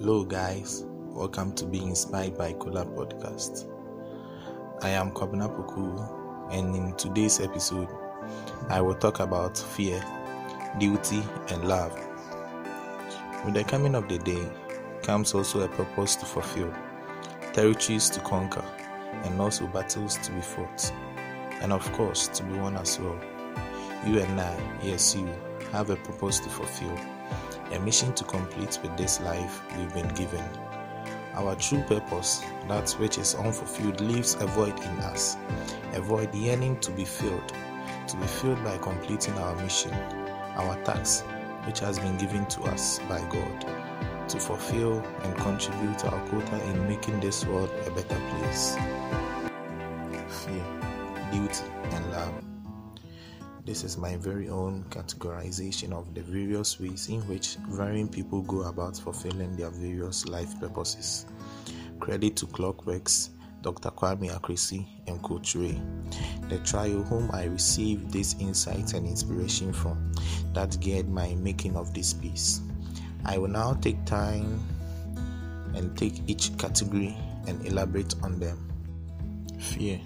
Hello, guys. Welcome to Be Inspired by Kola Podcast. I am Kwabena and in today's episode, I will talk about fear, duty, and love. With the coming of the day comes also a purpose to fulfill, territories to conquer, and also battles to be fought, and of course, to be won as well. You and I, yes, you, have a purpose to fulfill a mission to complete with this life we've been given. Our true purpose, that which is unfulfilled, leaves a void in us, a void yearning to be filled, to be filled by completing our mission, our task, which has been given to us by God, to fulfill and contribute our quota in making this world a better place. Fear, duty, and love. This is my very own categorization of the various ways in which varying people go about fulfilling their various life purposes. Credit to Clockworks, Dr. Kwame Akrisi, and Coach Ray, the trio whom I received this insight and inspiration from that geared my making of this piece. I will now take time and take each category and elaborate on them. Fear.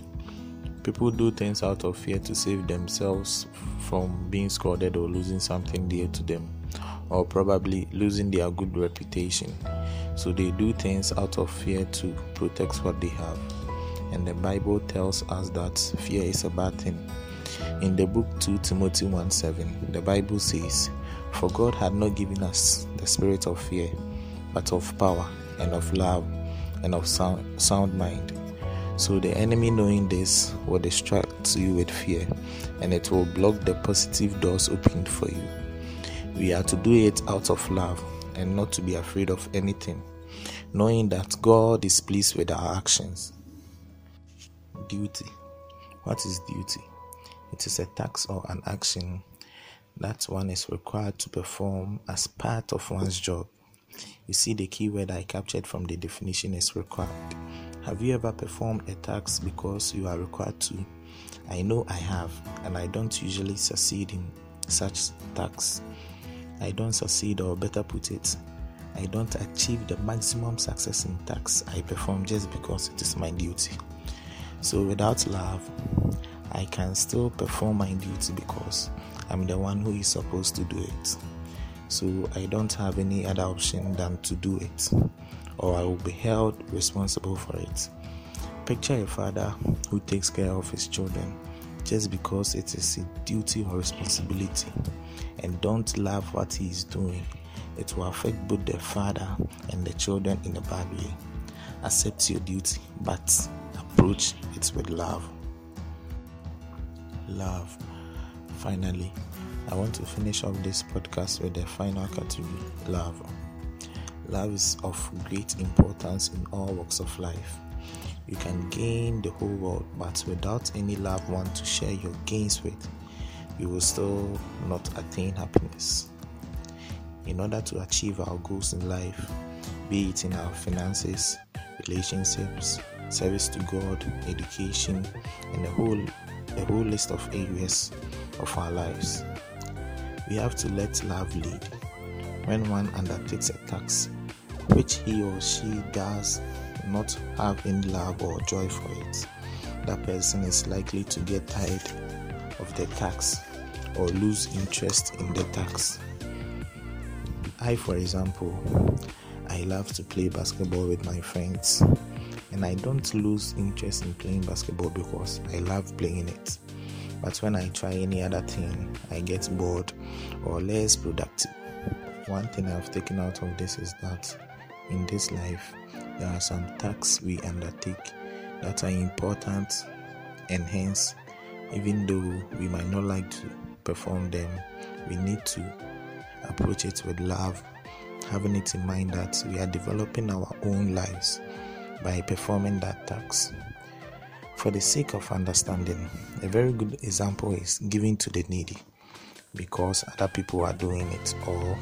People do things out of fear to save themselves from being scolded or losing something dear to them, or probably losing their good reputation. So they do things out of fear to protect what they have. And the Bible tells us that fear is a bad thing. In the book 2 Timothy 1 7, the Bible says, For God had not given us the spirit of fear, but of power and of love and of sound, sound mind. So the enemy knowing this will distract you with fear and it will block the positive doors opened for you. We are to do it out of love and not to be afraid of anything, knowing that God is pleased with our actions. Duty. What is duty? It is a task or an action that one is required to perform as part of one's job. You see, the key word I captured from the definition is required. Have you ever performed a task because you are required to? I know I have, and I don't usually succeed in such tasks. I don't succeed, or better put it, I don't achieve the maximum success in tasks I perform just because it is my duty. So, without love, I can still perform my duty because I'm the one who is supposed to do it. So, I don't have any other option than to do it or I will be held responsible for it. Picture a father who takes care of his children just because it is a duty or responsibility and don't love what he is doing. It will affect both the father and the children in a bad way. Accept your duty, but approach it with love. Love. Finally, I want to finish off this podcast with the final category love. Love is of great importance in all walks of life. You can gain the whole world, but without any loved one to share your gains with, you will still not attain happiness. In order to achieve our goals in life, be it in our finances, relationships, service to God, education, and a whole a whole list of areas of our lives, we have to let love lead when one undertakes a task which he or she does not have any love or joy for it, that person is likely to get tired of the task or lose interest in the task. I, for example, I love to play basketball with my friends, and I don't lose interest in playing basketball because I love playing it. But when I try any other thing, I get bored or less productive. One thing I've taken out of this is that in this life, there are some tasks we undertake that are important, and hence, even though we might not like to perform them, we need to approach it with love, having it in mind that we are developing our own lives by performing that task. For the sake of understanding, a very good example is giving to the needy because other people are doing it, or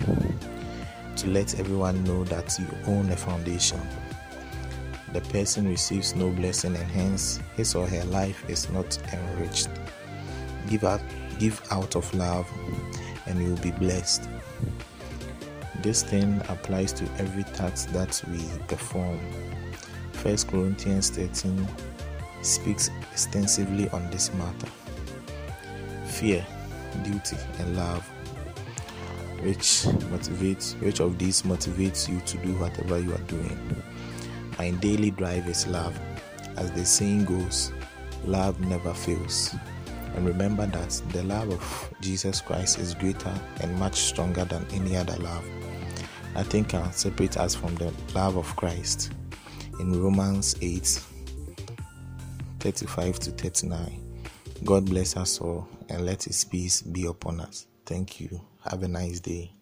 to let everyone know that you own a foundation. The person receives no blessing and hence his or her life is not enriched. Give out, give out of love and you will be blessed. This thing applies to every task that we perform. 1 Corinthians 13 speaks extensively on this matter. Fear, duty, and love. Which motivates which of these motivates you to do whatever you are doing? My daily drive is love. As the saying goes, love never fails. And remember that the love of Jesus Christ is greater and much stronger than any other love. Nothing can separate us from the love of Christ. In Romans 8 35 to 39. God bless us all and let His peace be upon us. Thank you. Have a nice day.